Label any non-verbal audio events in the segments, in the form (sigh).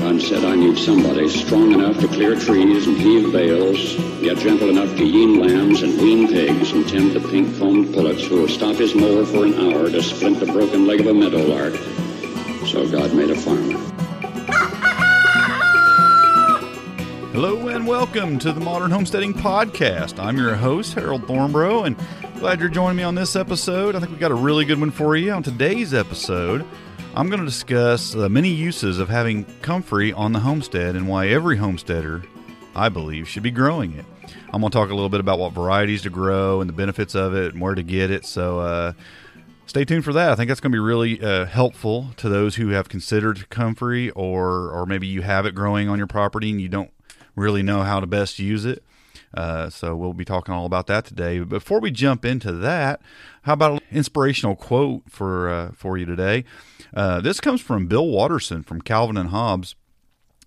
God said, I need somebody strong enough to clear trees and heave bales, yet gentle enough to yean lambs and wean pigs and tend the pink-combed pullets who will stop his mower for an hour to splint the broken leg of a meadowlark. So God made a farmer. Hello and welcome to the Modern Homesteading Podcast. I'm your host, Harold Thornbro, and glad you're joining me on this episode. I think we got a really good one for you. On today's episode, I'm going to discuss uh, many uses of having comfrey on the homestead and why every homesteader, I believe, should be growing it. I'm going to talk a little bit about what varieties to grow and the benefits of it and where to get it. So, uh, stay tuned for that. I think that's going to be really uh, helpful to those who have considered comfrey or or maybe you have it growing on your property and you don't really know how to best use it. Uh, so we'll be talking all about that today. But before we jump into that, how about an inspirational quote for uh, for you today? Uh, this comes from Bill Watterson from Calvin and Hobbes.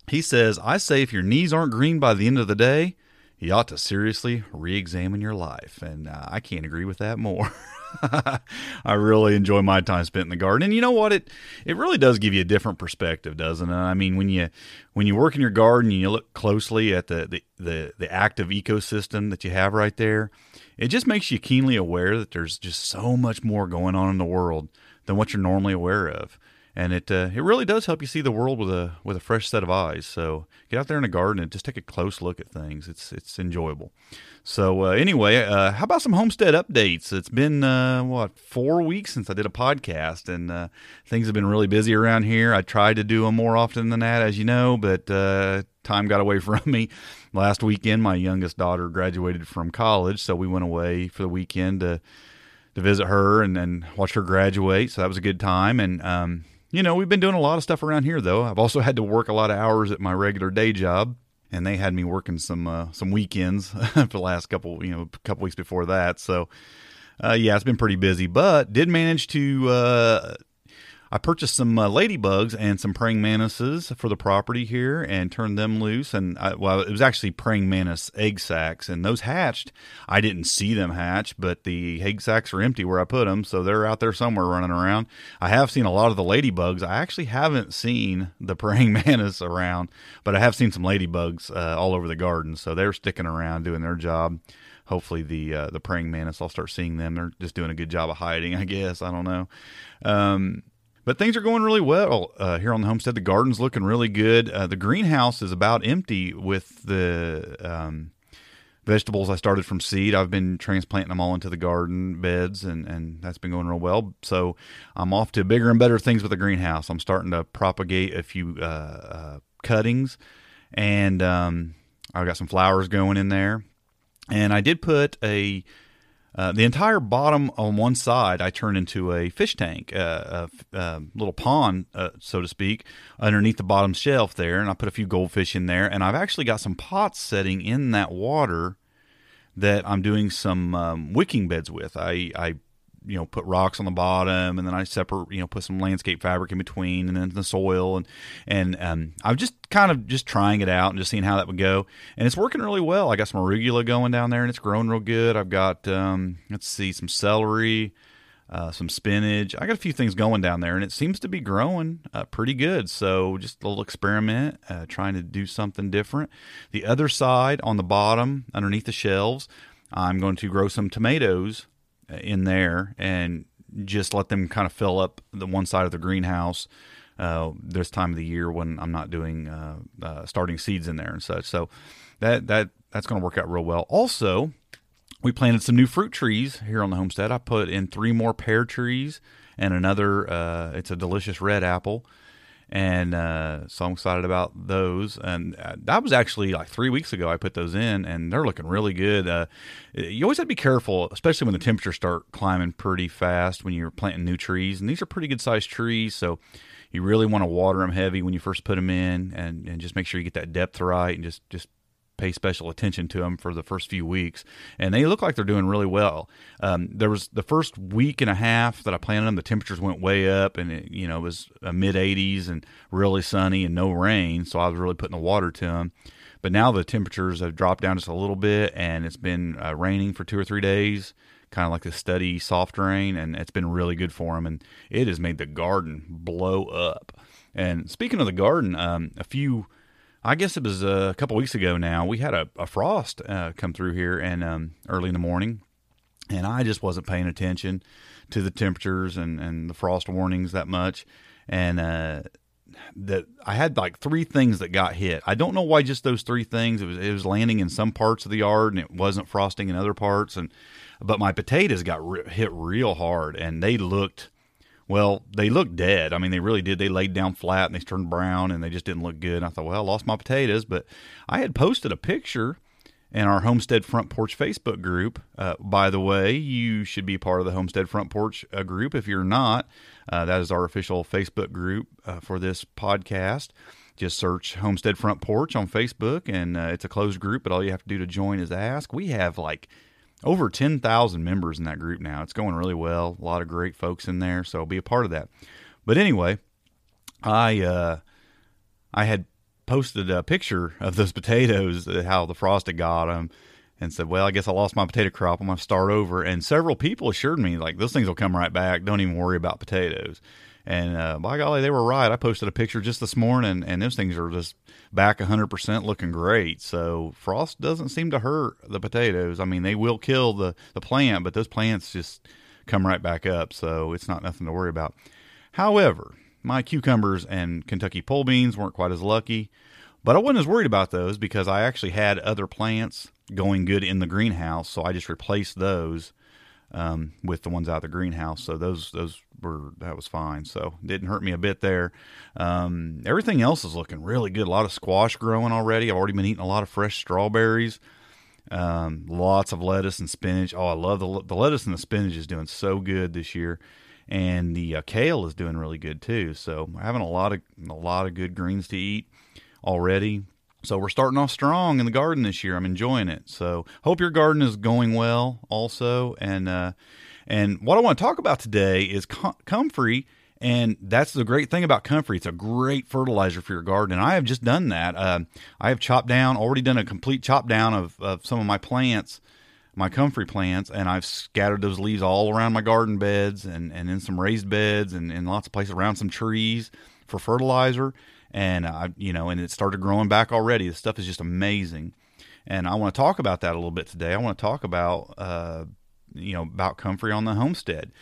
He says, "I say if your knees aren't green by the end of the day, you ought to seriously re-examine your life." And uh, I can't agree with that more. (laughs) (laughs) I really enjoy my time spent in the garden. And you know what? It it really does give you a different perspective, doesn't it? I mean, when you when you work in your garden and you look closely at the, the, the, the active ecosystem that you have right there, it just makes you keenly aware that there's just so much more going on in the world than what you're normally aware of. And it uh, it really does help you see the world with a with a fresh set of eyes. So get out there in the garden and just take a close look at things. It's it's enjoyable. So uh, anyway, uh, how about some homestead updates? It's been uh, what four weeks since I did a podcast, and uh, things have been really busy around here. I tried to do them more often than that, as you know, but uh, time got away (laughs) from me. Last weekend, my youngest daughter graduated from college, so we went away for the weekend to to visit her and, and watch her graduate. So that was a good time, and um, you know we've been doing a lot of stuff around here though. I've also had to work a lot of hours at my regular day job and they had me working some uh, some weekends (laughs) for the last couple you know a couple weeks before that. So uh, yeah, it's been pretty busy, but did manage to. Uh, I purchased some uh, ladybugs and some praying mantises for the property here and turned them loose. And I, well, it was actually praying mantis egg sacs, and those hatched. I didn't see them hatch, but the egg sacs are empty where I put them, so they're out there somewhere running around. I have seen a lot of the ladybugs. I actually haven't seen the (laughs) praying mantis around, but I have seen some ladybugs uh, all over the garden, so they're sticking around doing their job hopefully the uh, the praying mantis I'll start seeing them. They're just doing a good job of hiding, (laughs) I guess. I don't know. Um, but things are going really well uh, here on the homestead. The garden's looking really good. Uh, the greenhouse is about empty with the um, vegetables I started from seed. I've been transplanting them all into the garden beds, and, and that's been going real well. So I'm off to bigger and better things with the greenhouse. I'm starting to propagate a few uh, uh cuttings, and um, I've got some flowers going in there. And I did put a uh, the entire bottom on one side I turned into a fish tank, uh, a, a, little pond, uh, so to speak, underneath the bottom shelf there, and I put a few goldfish in there, and I've actually got some pots setting in that water that I'm doing some um, wicking beds with. I, I you know put rocks on the bottom and then I separate you know put some landscape fabric in between and then the soil and and um, I'm just kind of just trying it out and just seeing how that would go and it's working really well. I got some arugula going down there and it's growing real good. I've got um, let's see some celery, uh, some spinach. I got a few things going down there and it seems to be growing uh, pretty good. So just a little experiment, uh, trying to do something different. The other side on the bottom underneath the shelves, I'm going to grow some tomatoes in there and just let them kind of fill up the one side of the greenhouse uh, this time of the year when I'm not doing uh, uh, starting seeds in there and such. So that that that's going to work out real well. Also, we planted some new fruit trees here on the homestead. I put in three more pear trees and another. Uh, it's a delicious red apple, and uh, so I'm excited about those. And uh, that was actually like three weeks ago. I put those in, and they're looking really good. Uh, you always have to be careful, especially when the temperatures start climbing pretty fast when you're planting new trees. And these are pretty good sized trees, so you really want to water them heavy when you first put them in, and, and just make sure you get that depth right, and just just pay special attention to them for the first few weeks, and they look like they're doing really well. Um, there was the first week and a half that I planted them, the temperatures went way up, and it, you know it was mid 80s and really sunny and no rain, so I was really putting the water to them. But now the temperatures have dropped down just a little bit, and it's been uh, raining for two or three days, kind of like a steady soft rain, and it's been really good for them, and it has made the garden blow up. And speaking of the garden, um, a few I guess it was a couple weeks ago now. We had a, a frost uh, come through here and um, early in the morning, and I just wasn't paying attention to the temperatures and, and the frost warnings that much, and uh, that I had like three things that got hit. I don't know why just those three things. It was it was landing in some parts of the yard and it wasn't frosting in other parts, and but my potatoes got re- hit real hard and they looked well, they looked dead. I mean, they really did. They laid down flat and they turned brown and they just didn't look good. And I thought, well, I lost my potatoes. But I had posted a picture in our Homestead Front Porch Facebook group. Uh, by the way, you should be part of the Homestead Front Porch uh, group. If you're not, uh, that is our official Facebook group uh, for this podcast. Just search Homestead Front Porch on Facebook, and uh, it's a closed group. But all you have to do to join is ask. We have like over 10,000 members in that group now. It's going really well. A lot of great folks in there, so be a part of that. But anyway, I uh, I had posted a picture of those (laughs) potatoes, uh, how the frost had got them, and said, "Well, I guess I lost my potato crop. I'm to start over." And several people assured me, like, "Those things will come right back. Don't even worry about potatoes." And uh, by golly, they were right. I posted a picture just this morning, and those things are just back 100% looking great. So frost doesn't seem to hurt the potatoes. I mean, they will kill the, the plant, but those plants just come right back up. So it's not nothing to worry about. However, my cucumbers and Kentucky pole beans weren't quite as lucky, but I wasn't as worried about those because I actually had other plants going good in the greenhouse. So I just replaced those um, with the ones out of the greenhouse. So those those were that was fine. So didn't hurt me a bit there. Um, everything else is looking really good. A lot of squash growing already. I've already been eating a lot of fresh strawberries. Um, lots of lettuce and spinach. Oh, I love the the lettuce and the spinach is doing so good this year, and the uh, kale is doing really good too. So having a lot of a lot of good greens to eat already. So we're starting off strong in the garden this year. I'm enjoying it. So hope your garden is going well also. And uh, and what I want to talk about today is com- comfrey. And that's the great thing about comfrey. It's a great fertilizer for your garden. And I have just done that. Uh, I have chopped down, already done a complete chop down of, of some of my plants, my comfrey plants, and I've scattered those leaves all around my garden beds and, and in some raised beds and in lots of places around some trees for fertilizer and I, you know, and it started growing back already. The stuff is just amazing, and I want to talk about that a little bit today. I want to talk about, uh, you know, about comfrey on the homestead.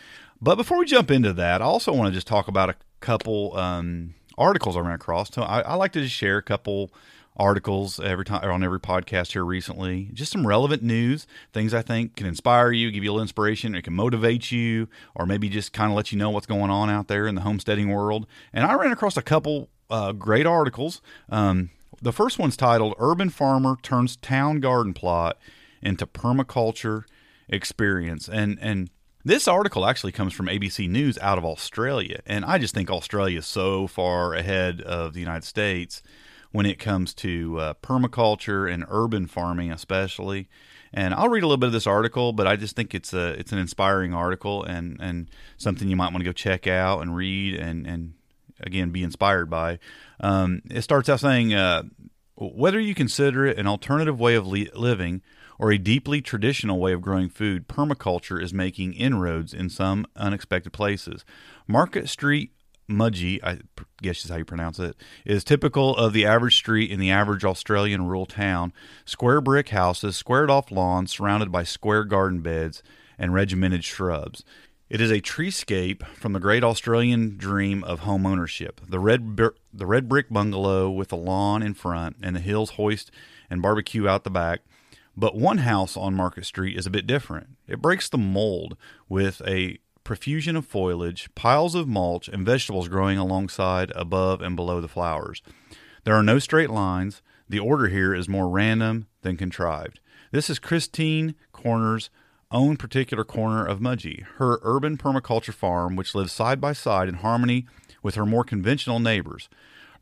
But before we jump into that, I also want to just talk about a couple um, articles I ran across. So I, I like to just share a couple articles every time on every podcast here recently. Just some relevant news, things I think can inspire you, give you a little inspiration, it can motivate you, or maybe just kind of let you know what's going on out there in the homesteading world. And I ran across a couple uh, great articles. Um, the first one's titled Urban Farmer Turns Town Garden Plot into Permaculture Experience. And, and this article actually comes from ABC News out of Australia. And I just think Australia is so far ahead of the United States when it comes to uh, permaculture and urban farming, especially. And I'll read a little bit of this article, but I just think it's a it's an inspiring article and, and something you might want to go check out and read and, and again be inspired by. Um, it starts out saying uh, whether you consider it an alternative way of li- living or a deeply traditional way of growing food, permaculture is making inroads in some unexpected places. Market Street Mudgee, I guess is how you pronounce it, is typical of the average street in the average Australian rural town. Square brick houses, squared off lawns surrounded by square garden beds and regimented shrubs. It is a treescape from the great Australian dream of home ownership. The red, the red brick bungalow with a lawn in front and the hills hoist and barbecue out the back. But one house on Market Street is a bit different. It breaks the mold with a profusion of foliage, piles of mulch, and vegetables growing alongside, above, and below the flowers. There are no straight lines. The order here is more random than contrived. This is Christine Corner's own particular corner of Mudgee, her urban permaculture farm, which lives side by side in harmony with her more conventional neighbors.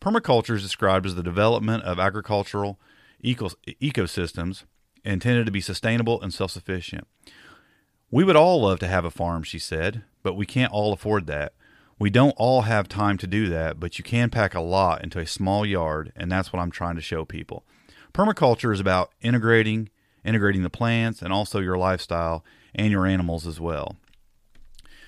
Permaculture is described as the development of agricultural eco- ecosystems intended to be sustainable and self sufficient. We would all love to have a farm, she said, but we can't all afford that. We don't all have time to do that, but you can pack a lot into a small yard, and that's what I'm trying to show people. Permaculture is about integrating, integrating the plants and also your lifestyle and your animals as well.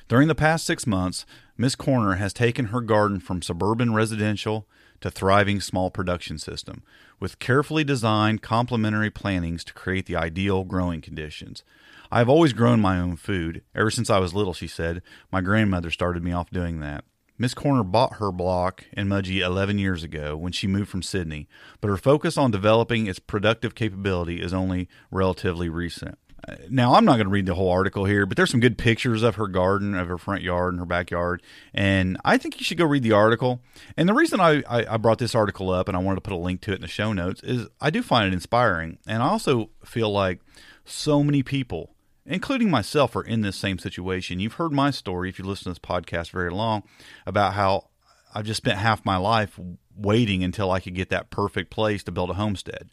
During the past six months, Miss Corner has taken her garden from suburban residential to thriving small production system with carefully designed complementary plantings to create the ideal growing conditions. I have always grown my own food. Ever since I was little, she said. My grandmother started me off doing that. Miss Corner bought her block in Mudgee 11 years ago when she moved from Sydney, but her focus on developing its productive capability is only relatively recent. Uh, now, I'm not going to read the whole article here, but there's some good pictures of her garden, of her front yard, and her backyard. And I think you should go read the article. And the reason I, I, I brought this article up and I wanted to put a link to it in the show notes is I do find it inspiring. And I also feel like so many people including myself, are in this same situation. You've heard my story, if you listen to this podcast very long, about how I've just spent half my life waiting until I could get that perfect place to build a homestead.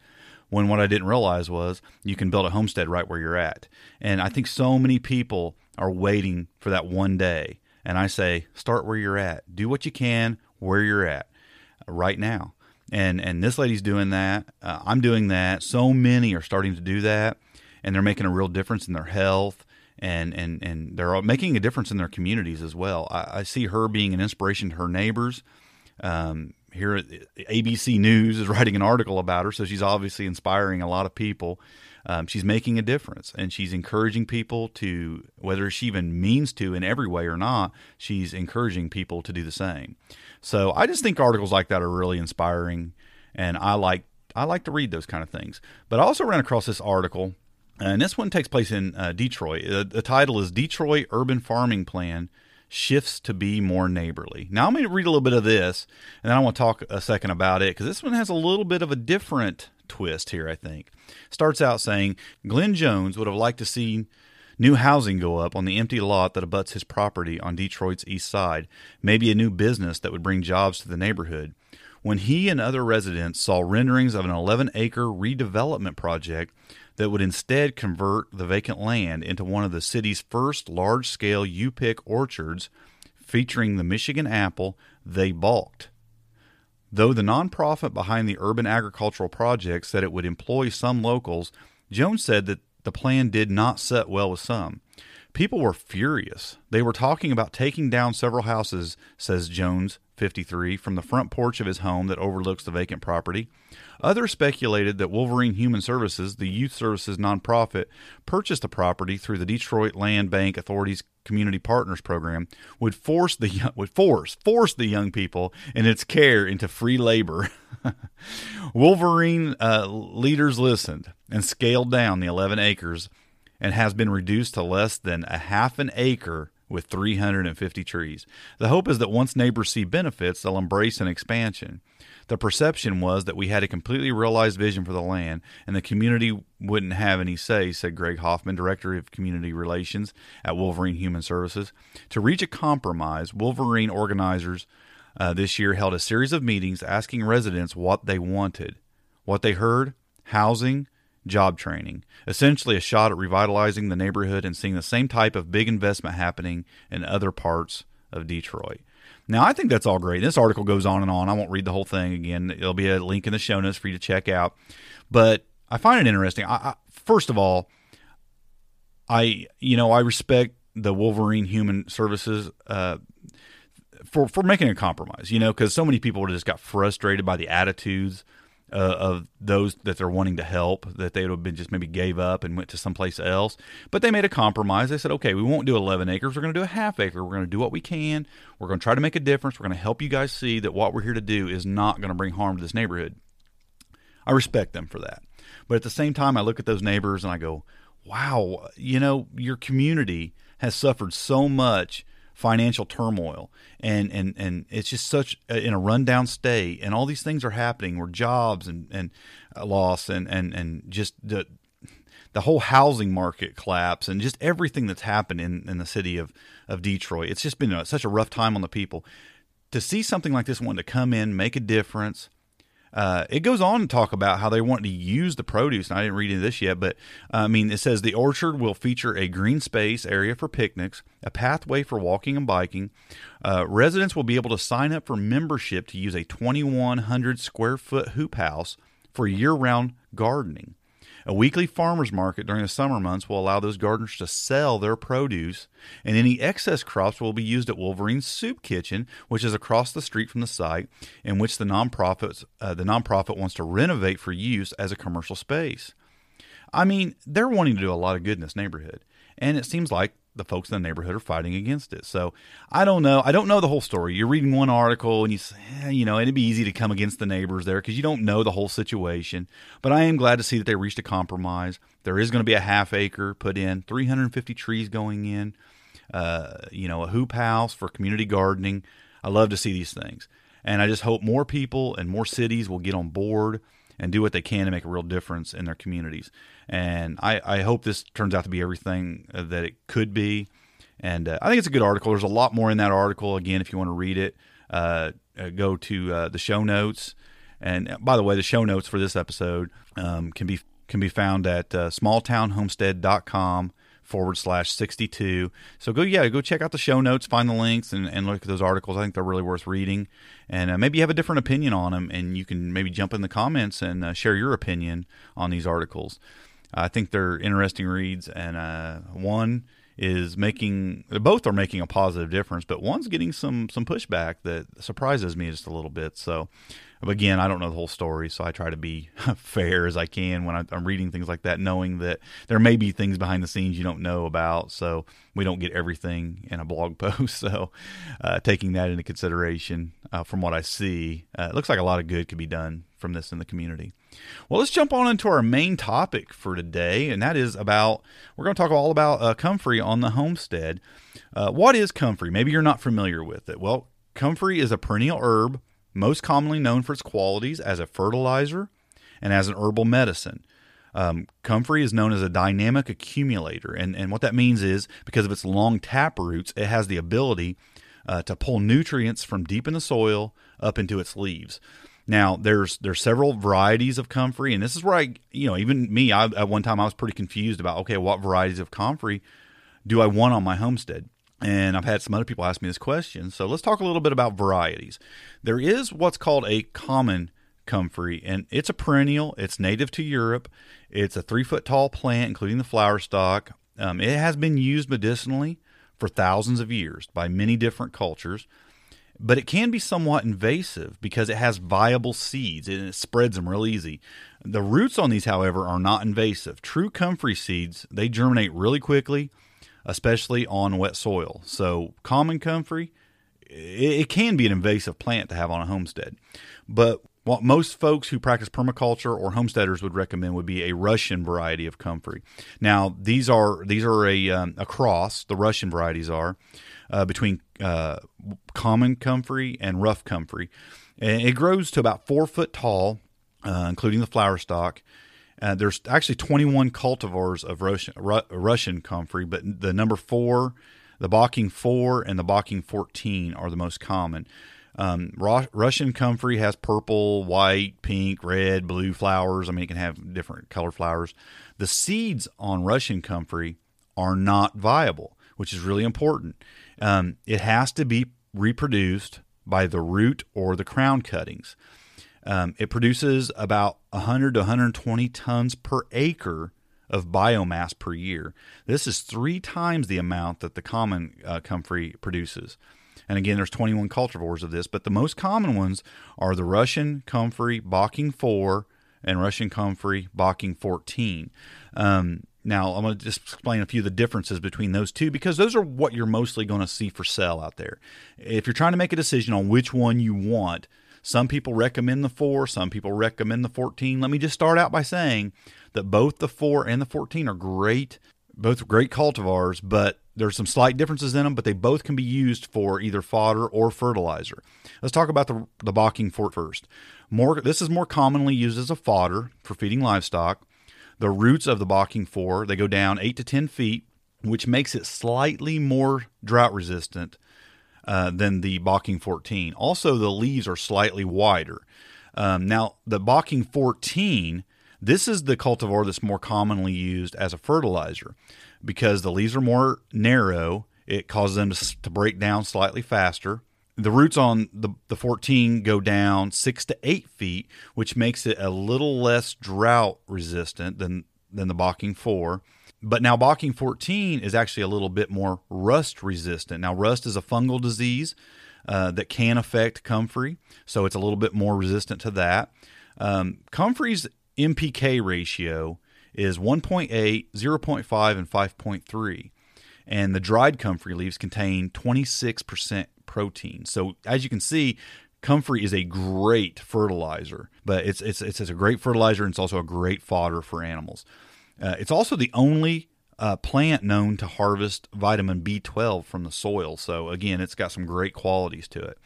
When what I didn't realize was you can build a homestead right where you're at. And I think so many people are waiting for that one day. And I say, start where you're at. Do what you can where you're at right now. And and this lady's doing that. Uh, I'm doing that. So many are starting to do that and they're making a real difference in their health and and and they're making a difference in their communities as well. I, I see her being an inspiration to her neighbors. Um, here, ABC News is (laughs) writing an article about her, so she's obviously inspiring a lot of people. Um, she's making a difference, and she's encouraging people to, whether she even means to in every way or not, she's encouraging people to do the same. So I just think articles like that are really inspiring, and I like I like to read those kind of things. But I also ran across this article and this one takes place in uh, Detroit. Uh, the title is Detroit Urban Farming Plan Shifts to Be More Neighborly. Now, I'm going to read a little bit of this, and then I want to talk a second about it because this one has a little bit of a different twist here, I think. Starts out saying Glenn Jones would have liked to see new housing go up on the empty lot that abuts his property on Detroit's east side, maybe a new business that would bring jobs to the neighborhood. When he and other residents saw renderings of an 11 acre redevelopment project that would instead convert the vacant land into one of the city's first large scale U pick orchards featuring the Michigan apple, they balked. Though the nonprofit behind the urban agricultural project said it would employ some locals, Jones said that the plan did not set well with some. People were furious. They were talking about taking down several houses, says Jones, 53, from the front porch of his home that overlooks the vacant property. Others speculated that Wolverine Human Services, the youth services nonprofit, purchased the property through the Detroit Land Bank Authority's Community Partners Program, would force the would force force the young people in its care into free labor. (laughs) Wolverine uh, leaders listened and scaled down the 11 acres, and has been reduced to less than a half an acre with 350 trees. The hope is that once neighbors see benefits, they'll embrace an expansion. The perception was that we had a completely realized vision for the land, and the community wouldn't have any say, said Greg Hoffman, Director of Community Relations at Wolverine Human Services. To reach a compromise, Wolverine organizers uh, this year held a series of meetings asking residents what they wanted. What they heard housing, job training, essentially a shot at revitalizing the neighborhood and seeing the same type of big investment happening in other parts of Detroit. Now, I think that's all great. This article goes on and on. I won't read the whole thing again. There'll be a link in the show notes for you to check out. But I find it interesting. I, I, first of all, I you know I respect the Wolverine Human Services uh, for for making a compromise. You know, because so many people just got frustrated by the attitudes uh, of those that they're wanting to help that they would have been just maybe gave up and went to someplace else. But they made a compromise. They said, okay, we won't do 11 acres. We're going to do a half acre. We're going to do what we can. We're going to try to make a difference. We're going to help you guys see that what we're here to do is not going to bring harm to this neighborhood. I respect them for that. But at the same time, I look at those neighbors and I go, wow, you know, your community has suffered so much financial turmoil and and and it's just such a, in a rundown state and all these things are happening where jobs and and uh, loss and and and just the the whole housing market collapse and just everything that's happened in, in the city of, of Detroit. It's just been a, such a rough time on the people. To see something like this one to come in, make a difference, uh, it goes on to talk about how they want to use the produce. And I didn't read into this yet, but uh, I mean, it says the orchard will feature a green space area for picnics, a pathway for walking and biking. Uh, residents will be able to sign up for membership to use a 2,100 square foot hoop house for year round gardening. A weekly farmers market during the summer months will allow those gardeners to sell their produce, and any excess crops will be used at Wolverine's Soup Kitchen, which is across the street from the site, in which the nonprofit uh, the nonprofit wants to renovate for use as a commercial space. I mean, they're wanting to do a lot of good in this neighborhood, and it seems like the folks in the neighborhood are fighting against it. So I don't know. I don't know the whole story. You're reading one article and you say, eh, you know, it'd be easy to come against the neighbors there because you don't know the whole situation. But I am glad to see that they reached a compromise. There is going to be a half acre put in, 350 trees going in, uh, you know, a hoop house for community gardening. I love to see these things. And I just hope more people and more cities will get on board and do what they can to make a real difference in their communities. And I, I hope this turns out to be everything uh, that it could be. And uh, I think it's a good article. There's a lot more in that article. Again, if you want to read it, uh, uh go to uh, the show notes. And uh, by the way, the show notes for this episode um, can be can be found at smalltownhomestead.com forward slash 62. So go, yeah, go check out the show notes, find the links, and, and look at those articles. I think they're really worth reading. And uh, maybe you have a different opinion on them, and you can maybe jump in the comments and uh, share your opinion on these articles. I think they're interesting reads, and uh, one is making both are making a positive difference, but one's getting some some pushback that surprises me just a little bit. So again, I don't know the whole story, so I try to be (laughs) fair as I can when I'm reading things like that, knowing that there may be things behind the scenes you don't know about. So we don't get everything in a blog (laughs) post. So uh, taking that into consideration, uh, from what I see, uh, it looks like a lot of good could be done from this in the community. Well, let's jump on into our main topic for today, and that is about we're going to talk all about uh, comfrey on the homestead. Uh, what is comfrey? Maybe you're not familiar with it. Well, comfrey is a perennial herb most commonly known for its qualities as a fertilizer and as an herbal medicine. Um, comfrey is known as a dynamic accumulator, and, and what that means is because of its long tap roots, it has the ability uh, to pull nutrients from deep in the soil up into its leaves. Now, there's there's several varieties of comfrey, and this is where I, you know, even me, I, at one time I was pretty confused about, okay, what varieties of comfrey do I want on my homestead? And I've had some other people ask me this question. So let's talk a little bit about varieties. There is what's called a common comfrey, and it's a perennial. It's native to Europe. It's a three foot tall plant, including the flower stalk. Um, it has been used medicinally for thousands of years by many different cultures, but it can be somewhat invasive because it has viable seeds and it spreads them real easy. The roots on these, however, are not invasive. True comfrey seeds, they germinate really quickly especially on wet soil. So, common comfrey, it, it can be an invasive plant to have on a homestead. But what most folks who practice permaculture or homesteaders would recommend would be a Russian variety of comfrey. Now, these are these are a, um, a cross. The Russian varieties are uh, between uh, common comfrey and rough comfrey. And it grows to about four foot tall, uh, including the flower stalk. Uh, there's actually 21 cultivars of Russian, Ru- Russian comfrey, but the number four, the Bocking 4, and the Bocking 14 are the most common. Um, Ru- Russian comfrey has purple, white, pink, red, blue flowers. I mean, it can have different color flowers. The seeds on Russian comfrey are not viable, which is really important. Um, it has to be reproduced by the root or the crown cuttings. Um, it produces about 100 to 120 tons per acre of biomass per year. This is three times the amount that the common uh, comfrey produces. And again, there's 21 cultivars of this, but the most common ones are the Russian comfrey Bocking 4 and Russian comfrey Bocking 14. Um, now, I'm going to just explain a few of the differences between those two because those are what you're mostly going to see for sale out there. If you're trying to make a decision on which one you want, Some people recommend the 4, some people recommend the 14. Let me just start out by saying that both the 4 and the 14 are great, both great cultivars, but there's some slight differences in them, but they both can be used for either fodder or fertilizer. Let's talk about the the Bocking 4 first. More this is more commonly used as a fodder for feeding livestock. The roots of the Bocking 4, they go down 8 to 10 feet, which makes it slightly more drought resistant uh, than the Bocking 14. Also, the leaves are slightly wider. Um, now, the Bocking 14, this is the cultivar that's more commonly used as a fertilizer because the leaves are more narrow. It causes them to, to break down slightly faster. The roots on the, the 14 go down six to eight feet, which makes it a little less drought resistant than, than the Bocking 4. But now Bocking 14 is actually a little bit more rust resistant. Now, rust is a fungal disease uh, that can affect comfrey, so it's a little bit more resistant to that. Um, comfrey's NPK ratio is 1.8, 0.5, and 5.3. And the dried comfrey leaves contain 26% protein. So as you can see, comfrey is a great fertilizer, but it's, it's, it's, a great fertilizer and it's also a great fodder for animals. Uh, it's also the only uh, plant known to harvest vitamin B12 from the soil. So again, it's got some great qualities to it.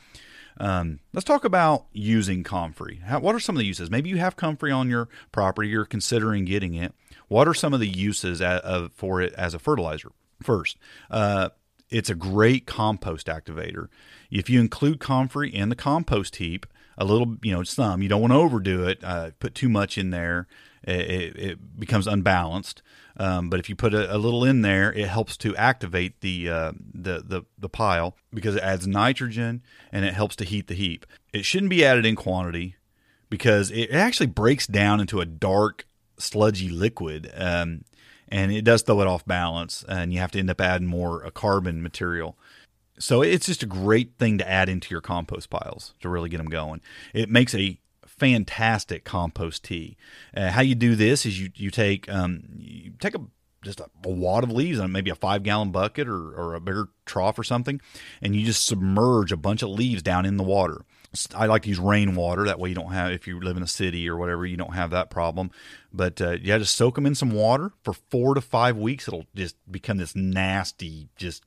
Um, let's talk about using comfrey. How, what are some of the uses? Maybe you have comfrey on your property, you're considering getting it. What are some of the uses of, for it as a fertilizer? First, uh, it's a great compost activator. If you include comfrey in the compost heap, a little, you know, some, you don't want to overdo it, uh, put too much in there, it, it becomes unbalanced. Um, but if you put a, a, little in there, it helps to activate the, uh, the the the pile because it adds nitrogen and it helps to heat the heap. It shouldn't be added in quantity because it actually breaks down into a dark sludgy liquid. Um, and it does throw it off balance, and you have to end up adding more a carbon material. So it's just a great thing to add into your compost piles to really get them going. It makes a fantastic compost tea. Uh, how you do this is you you take um, you take a just a, a wad of leaves on maybe a five gallon bucket or, or a bigger trough or something, and you just submerge a bunch of leaves down in the water. I like to use rainwater. That way, you don't have if you live in a city or whatever, you don't have that problem. But uh, yeah, just soak them in some water for four to five weeks. It'll just become this nasty, just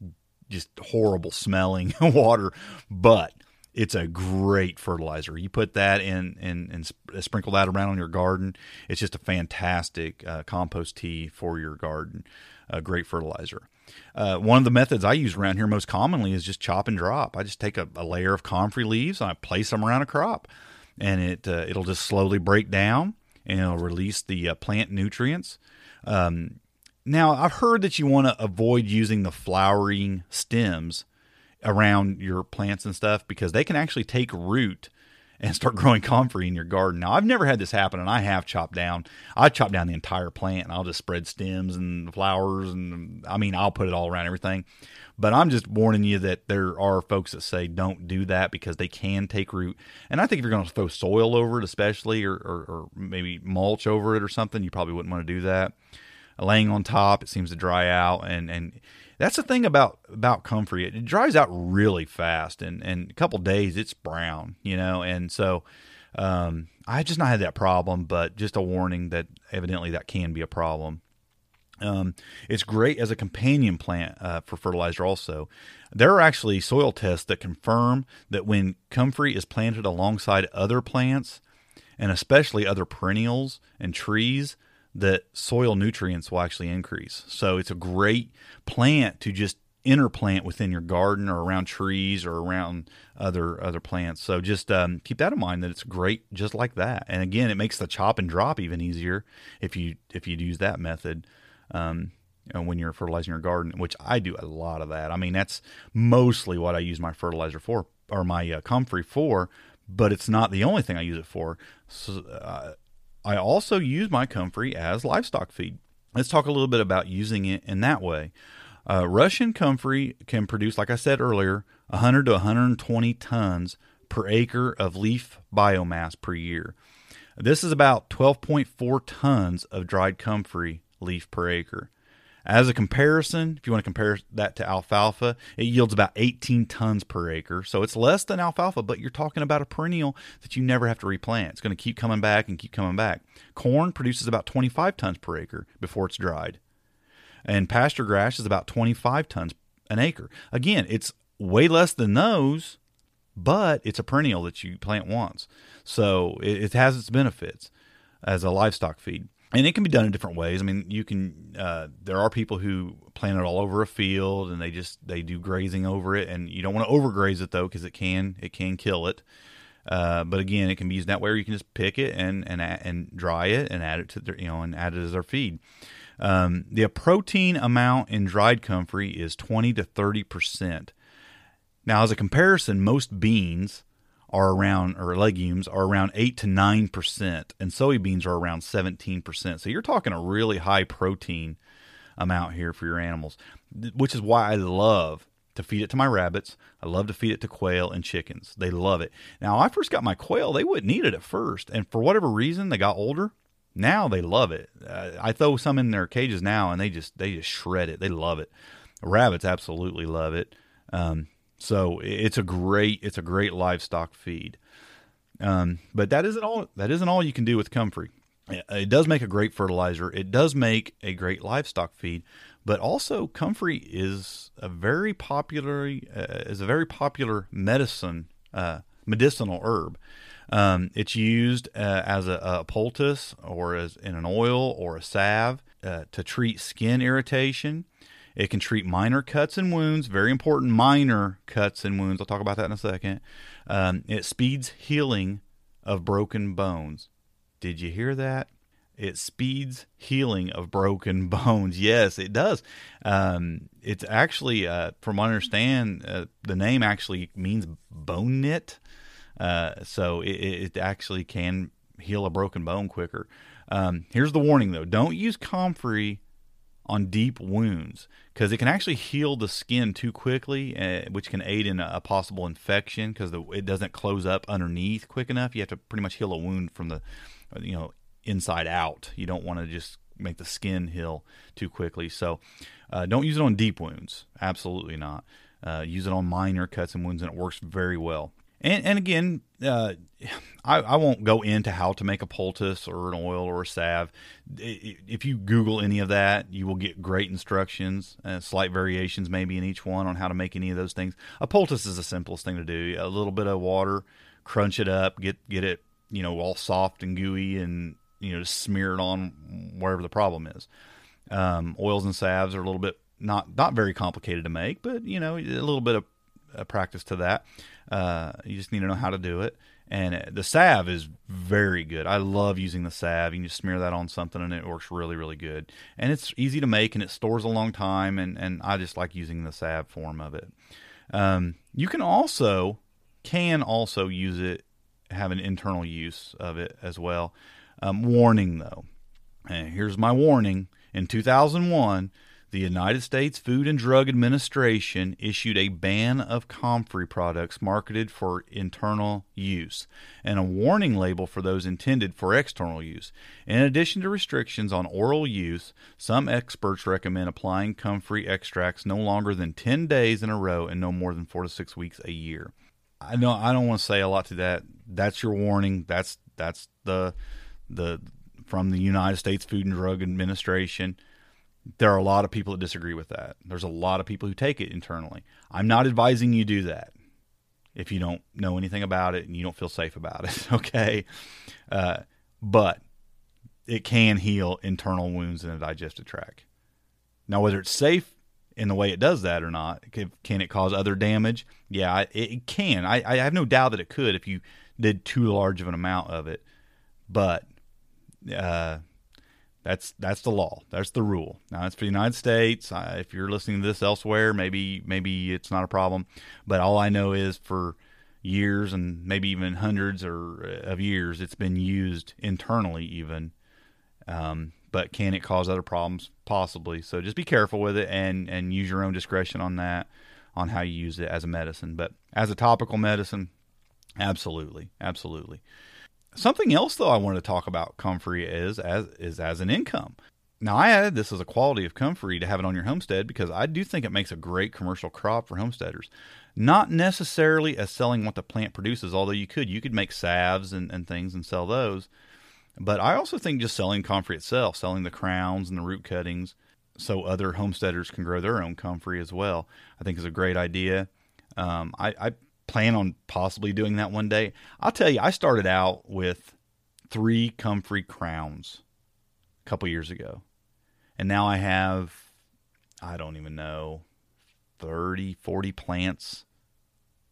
just horrible smelling (laughs) water. But it's a great fertilizer. You put that in and, and uh, sprinkle that around on your garden. It's just a fantastic uh, compost tea for your garden. A great fertilizer. Uh, one of the methods I use around here most commonly is just chop and drop. I just take a, a layer of comfrey leaves and I place them around a crop, and it uh, it'll just slowly break down and it'll release the uh, plant nutrients. Um, now I've heard that you want to avoid using the flowering stems around your plants and stuff because they can actually take root and start growing comfrey in your garden. Now, I've never had this happen, and I have chopped down. I chop down the entire plant, and I'll just spread stems and flowers, and I mean, I'll put it all around everything. But I'm just warning you that there are folks that say don't do that because they can take root. And I think if you're going to throw soil over it, especially, or, or, or maybe mulch over it or something, you probably wouldn't want to do that. Laying on top, it seems to dry out, and and that's the thing about about comfrey. It, it dries out really fast, and and a couple days it's brown, you know. And so um, I just not had that problem, but just a warning that evidently that can be a problem. Um, it's great as a companion plant uh, for fertilizer. Also, there are actually soil tests that confirm that when comfrey is planted alongside other plants, and especially other perennials and trees, that soil nutrients will actually increase. So it's a great plant to just interplant within your garden or around trees or around other other plants. So just um, keep that in mind that it's great just like that. And again, it makes the chop and drop even easier if you if you use that method. Um, when you're fertilizing your garden, which I do a lot of that. I mean, that's mostly what I use my fertilizer for, or my uh, comfrey for. But it's not the only thing I use it for. So, uh, I also use my comfrey as livestock feed. Let's talk a little bit about using it in that way. Uh, Russian comfrey can produce, like I said earlier, 100 to 120 tons per acre of leaf biomass per year. This is about 12.4 tons of dried comfrey leaf per acre. As a comparison, if you want to compare that to alfalfa, it yields about 18 tons per acre. So it's less than alfalfa, but you're talking about a perennial that you never have to replant. It's going to keep coming back and keep coming back. Corn produces about 25 tons per acre before it's dried. And pasture grass is about 25 tons an acre. Again, it's way less than those, but it's a perennial that you plant once. So it, it has its benefits as a livestock feed and it can be done in different ways. I mean, you can. Uh, there are people who plant it all over a field, and they just they do grazing over it, and you don't want to overgraze it though, because it can it can kill it. Uh, but again, it can be used that way, or you can just pick it and and and dry it and add it to their you know and add it as their feed. Um, the protein amount in dried comfrey is twenty to thirty percent. Now, as a comparison, most beans are around, or legumes are around 8 to 9%, and soybeans are around 17%. So you're talking a really high protein amount here for your animals, which is why I love to feed it to my rabbits. I love to feed it to quail and chickens. They love it. Now, I first got my quail, they wouldn't eat it at first, and for whatever reason, they got older. Now they love it. Uh, I throw some in their cages now, and they just they just shred it. They love it. Rabbits absolutely love it. Um, so it's a great it's a great livestock feed. Um, but that isn't all that isn't all you can do with comfrey. It does make a great fertilizer. It does make a great livestock feed, but also comfrey is a very popular uh, is a very popular medicine uh, medicinal herb. Um, it's used uh, as a, a, poultice or as in an oil or a salve uh, to treat skin irritation. It can treat minor cuts and wounds, very important minor cuts and wounds. I'll talk about that in a second. Um, it speeds healing of broken bones. Did you hear that? It speeds healing of broken (laughs) bones. Yes, it does. Um, it's actually, uh, from what I understand, uh, the name actually means bone knit. Uh, so it, it, actually can heal a broken bone quicker. Um, here's the warning though don't use comfrey on deep wounds because it can actually heal the skin too quickly, uh, which can aid in a, a possible infection because it doesn't close up underneath quick enough. You have to pretty much heal a wound from the, you know, inside out. You don't want to just make the skin heal too quickly. So uh, don't use it on deep wounds. Absolutely not. Uh, use it on minor cuts and wounds, and it works very well. And, and again, uh, (sighs) I, I, won't go into how to make a poultice or an oil or a salve. If you Google any of that, you will get great instructions, uh, slight variations maybe in each one on how to make any of those things. A poultice is the simplest thing to do. A little bit of water, crunch it up, get get it you know all soft and gooey, and you know just smear it on wherever the problem is. Um, oils and salves are a little bit not not very complicated to make, but you know a little bit of practice to that. Uh, you just need to know how to do it. And the salve is very good. I love using the salve. You can just smear that on something and it works really, really good. And it's easy to make and it stores a long time. And, and I just like using the salve form of it. Um, you can also can also use it, have an internal use of it as well. Um, warning though, and here's my warning. In 2001, the United States Food and Drug Administration issued a ban of comfrey products marketed for internal use and a warning label for those intended for external use. In addition to restrictions on oral use, some experts recommend applying comfrey extracts no longer than 10 days in a row and no more than 4 to 6 weeks a year. I know I don't want to say a lot to that. That's your warning. That's that's the the from the United States Food and Drug Administration there are a lot of people that disagree with that. There's a lot of people who take it internally. I'm not advising you do that if you don't know anything about it and you don't feel safe about it. (laughs) Okay, uh, but it can heal internal wounds in the digestive tract. Now, whether it's safe in the way it does that or not, can, it cause other damage? Yeah, it, can. I, I have no doubt that it could if you did too large of an amount of it. But uh, that's that's the law. That's the rule. Now it's for the United States. Uh, if you're listening to this elsewhere, maybe maybe it's not a problem. But all I know is for years and maybe even hundreds or uh, of years, it's been used internally even. Um, but can it cause other problems? Possibly. So just be careful with it and and use your own discretion on that, on how you use it as a medicine. But as a topical medicine, absolutely, absolutely. Something else, though, I wanted to talk about comfrey is as is as an income. now I added this as a quality of comfrey to have it on your homestead because I do think it makes a great commercial crop for homesteaders. Not necessarily as selling what the plant produces, although you could you could make salves and, and things and sell those. But I also think just selling comfrey itself, selling the crowns and the root cuttings, so other homesteaders can grow their own comfrey as well, I think is a great idea. Um, I, I plan on possibly doing that one day. I'll tell you, I started out with three comfrey crowns a couple years ago. And now I have, I don't even know, 30, 40 plants,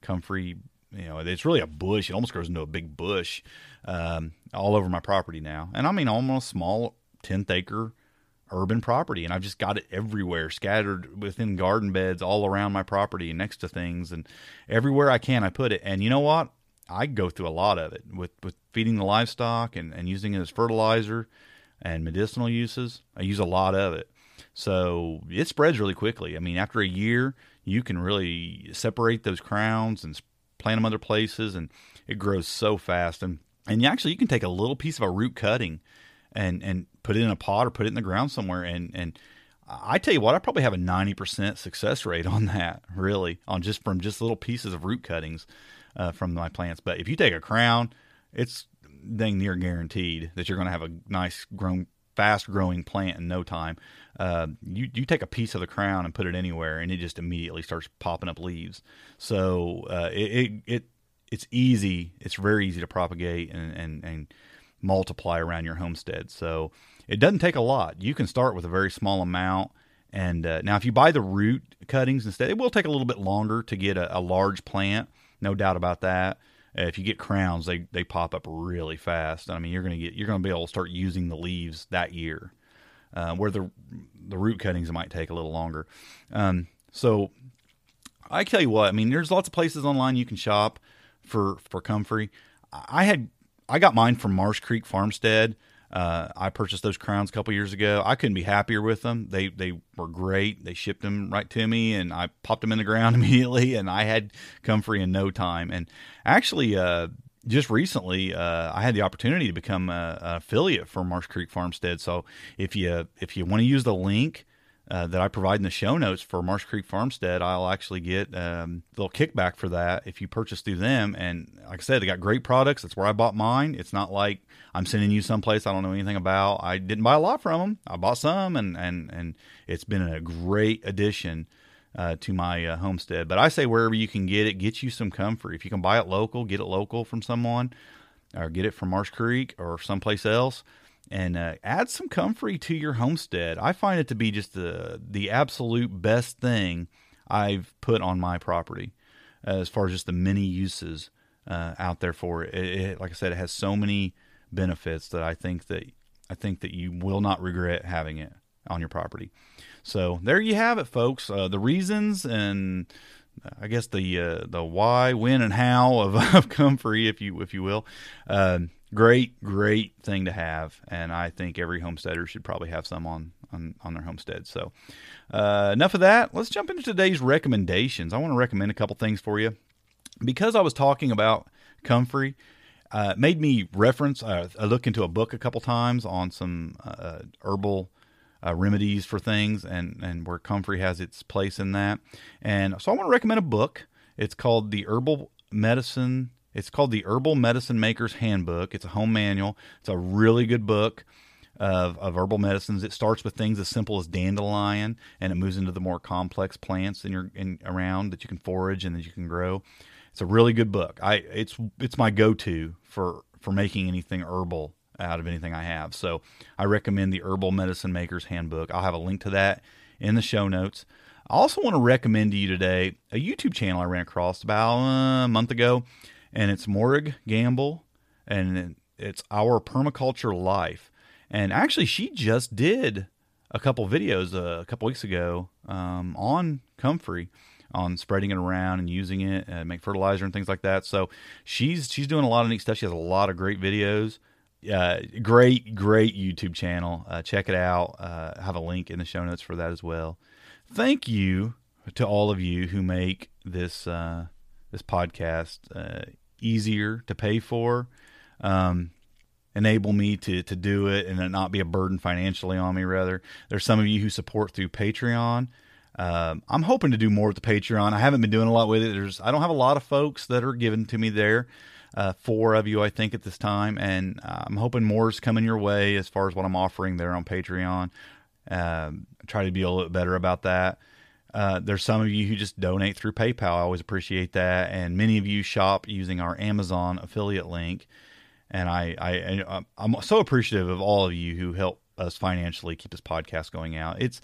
comfrey. You know, it's really a bush. It almost grows into a big bush um, all over my property now. And I mean, almost small, 10th acre urban property. And I've just got it everywhere, scattered within garden beds all around my property and next to things. And everywhere I can, I put it. And you know what? I go through a lot of it with, with feeding the livestock and, and using it as fertilizer and medicinal uses. I use a lot of it. So it spreads really quickly. I mean, after a year, you can really separate those crowns and plant them other places, and it grows so fast. And and you actually you can take a little piece of a root cutting and and put it in a pot or put it in the ground somewhere and and I tell you what, I probably have a 90% success rate on that, really, on just from just little pieces of root cuttings uh, from my plants. But if you take a crown, it's dang near guaranteed that you're going to have a nice grown fast growing plant in no time. Uh, you you take a piece of the crown and put it anywhere, and it just immediately starts popping up leaves. So uh, it, it, it it's easy. It's very easy to propagate and and and multiply around your homestead. So it doesn't take a lot. You can start with a very small amount. And uh, now, if you buy the root cuttings instead, it will take a little bit longer to get a, a large plant. No doubt about that. Uh, if you get crowns, they they pop up really fast. I mean, you're gonna get you're gonna be able to start using the leaves that year, uh, where the the root cuttings might take a little longer. Um, so I tell you what, I mean, there's lots of places online you can shop for for comfrey. I had I got mine from Marsh Creek Farmstead. Uh, I purchased those crowns a couple years ago. I couldn't be happier with them. They they were great. They shipped them right to me, and I popped them in the ground (laughs) immediately, and I had comfrey in no time. And actually, uh, just recently, uh, I had the opportunity to become an affiliate for Marsh Creek Farmstead. So if you if you want to use the link uh, that I provide in the show notes for Marsh Creek Farmstead, I'll actually get um, a little kickback for that if you purchase through them. And like I said, they got great products. That's where I bought mine. It's not like I'm sending you someplace I don't know anything about. I didn't buy a lot from them. I bought some, and and and it's been a great addition. Uh, to my uh, homestead, but I say wherever you can get it, get you some comfrey. If you can buy it local, get it local from someone, or get it from Marsh Creek or someplace else and uh, add some comfrey to your homestead. I find it to be just the the absolute best thing I've put on my property uh, as far as just the many uses uh, out there for it. It, it. Like I said, it has so many benefits that I think that I think that you will not regret having it on your property. So there you have it, folks. Uh, the reasons and I guess the uh, the why, when, and how of, (laughs) of comfrey, if you if you will. Uh, great, great thing to have, and I think every homesteader should probably have some on on, on their homestead. So, uh, enough of that. Let's jump into today's recommendations. I want to recommend a couple things for you because I was talking about comfrey. Uh, made me reference. Uh, I look into a book a couple times on some uh, herbal uh, remedies for things, and and where comfrey has its place in that. And so I want to recommend a book. It's called the Herbal Medicine it's called the Herbal Medicine Maker's Handbook. It's a home manual. It's a really good book of, of herbal medicines. It starts with things as simple as dandelion, and it moves into the more complex plants in your in around that you can forage and that you can grow. It's a really good book. I it's it's my go to for for making anything herbal out of anything I have. So I recommend the Herbal Medicine Maker's Handbook. I'll have a link to that in the show notes. I also want to recommend to you today a YouTube channel I ran across about uh, a month ago and it's Morag Gamble, and it's Our Permaculture Life. And actually, she just did a couple videos uh, a couple weeks ago um, on comfrey on spreading it around and using it and make fertilizer and things like that. So she's she's doing a lot of neat stuff. She has a lot of great videos. Uh, great, great YouTube channel. Uh, check it out. Uh, have a link in the show notes for that as well. Thank you to all of you who make this uh, this podcast uh, easier to pay for. Um, enable me to to do it and not be a burden financially on me. Rather, there's some of you who support through Patreon. Um, I'm hoping to do more with the Patreon. I haven't been doing a lot with it. There's I don't have a lot of folks that are given to me there. Uh, four of you, I think, at this time, and uh, I'm hoping more is coming your way as far as what I'm offering there on Patreon. Um, try to be a little bit better about that. Uh, there's some of you who just donate through PayPal. I always appreciate that, and many of you shop using our Amazon affiliate link. And I, I, I'm so appreciative of all of you who help us financially keep this podcast going out. It's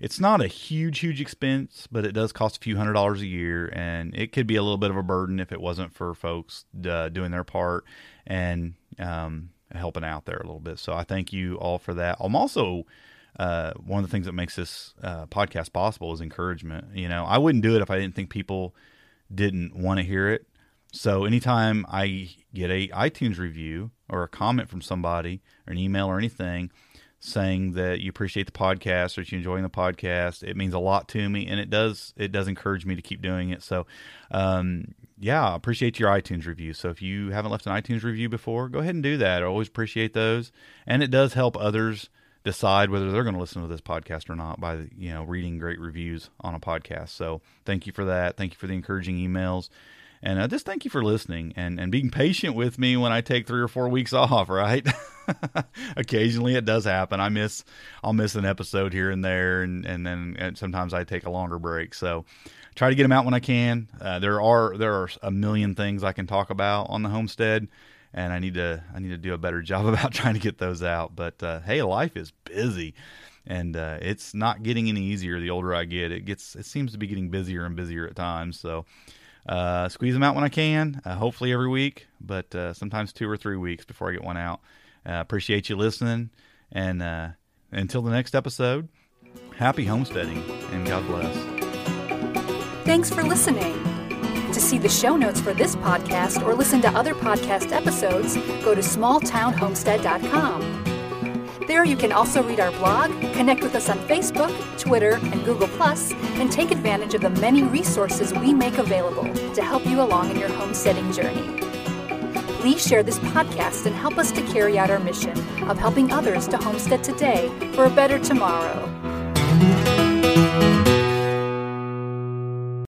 it's not a huge huge expense, but it does cost a few hundred dollars a year, and it could be a little bit of a burden if it wasn't for folks uh, doing their part and um, helping out there a little bit. So I thank you all for that. I'm also uh, one of the things that makes this uh, podcast possible is encouragement. You know, I wouldn't do it if I didn't think people didn't want to hear it. So anytime I get a iTunes review or a comment from somebody or an email or anything, saying that you appreciate the podcast or that you're enjoying the podcast. It means a lot to me, and it does it does encourage me to keep doing it. So, um, yeah, appreciate your iTunes review. So if you haven't left an iTunes review before, go ahead and do that. I always appreciate those, and it does help others decide whether they're going to listen to this podcast or not by you know reading great reviews on a podcast. So thank you for that. Thank you for the encouraging emails. And uh, just thank you for listening and, and being patient with me when I take three or four weeks (laughs) off, right? (laughs) Occasionally it does happen. I miss, I'll miss an episode here and there, and, and then and sometimes I take a longer break. So try to get them out when I can. Uh, there are there are a million things I can talk about on the homestead, and I need to I need to do a better (laughs) job about trying to get those out. But uh, hey, life is busy, and uh, it's not getting any easier the older I get. It gets it seems to be getting busier and busier at times. So uh, squeeze them out when I can, uh, hopefully every week, but uh, sometimes two or three weeks before I get one out. Uh, appreciate you listening. And until the next episode, happy homesteading and God bless. Thanks for listening. To see the show notes for this podcast or listen to other podcast episodes, go to smalltownhomestead.com. There you can also read our blog, connect with us on Facebook, Twitter, and Google, and take advantage of the many resources we make available to help you along in your homesteading journey. Please share this podcast and help us to carry out our mission of helping others to homestead today for a better tomorrow.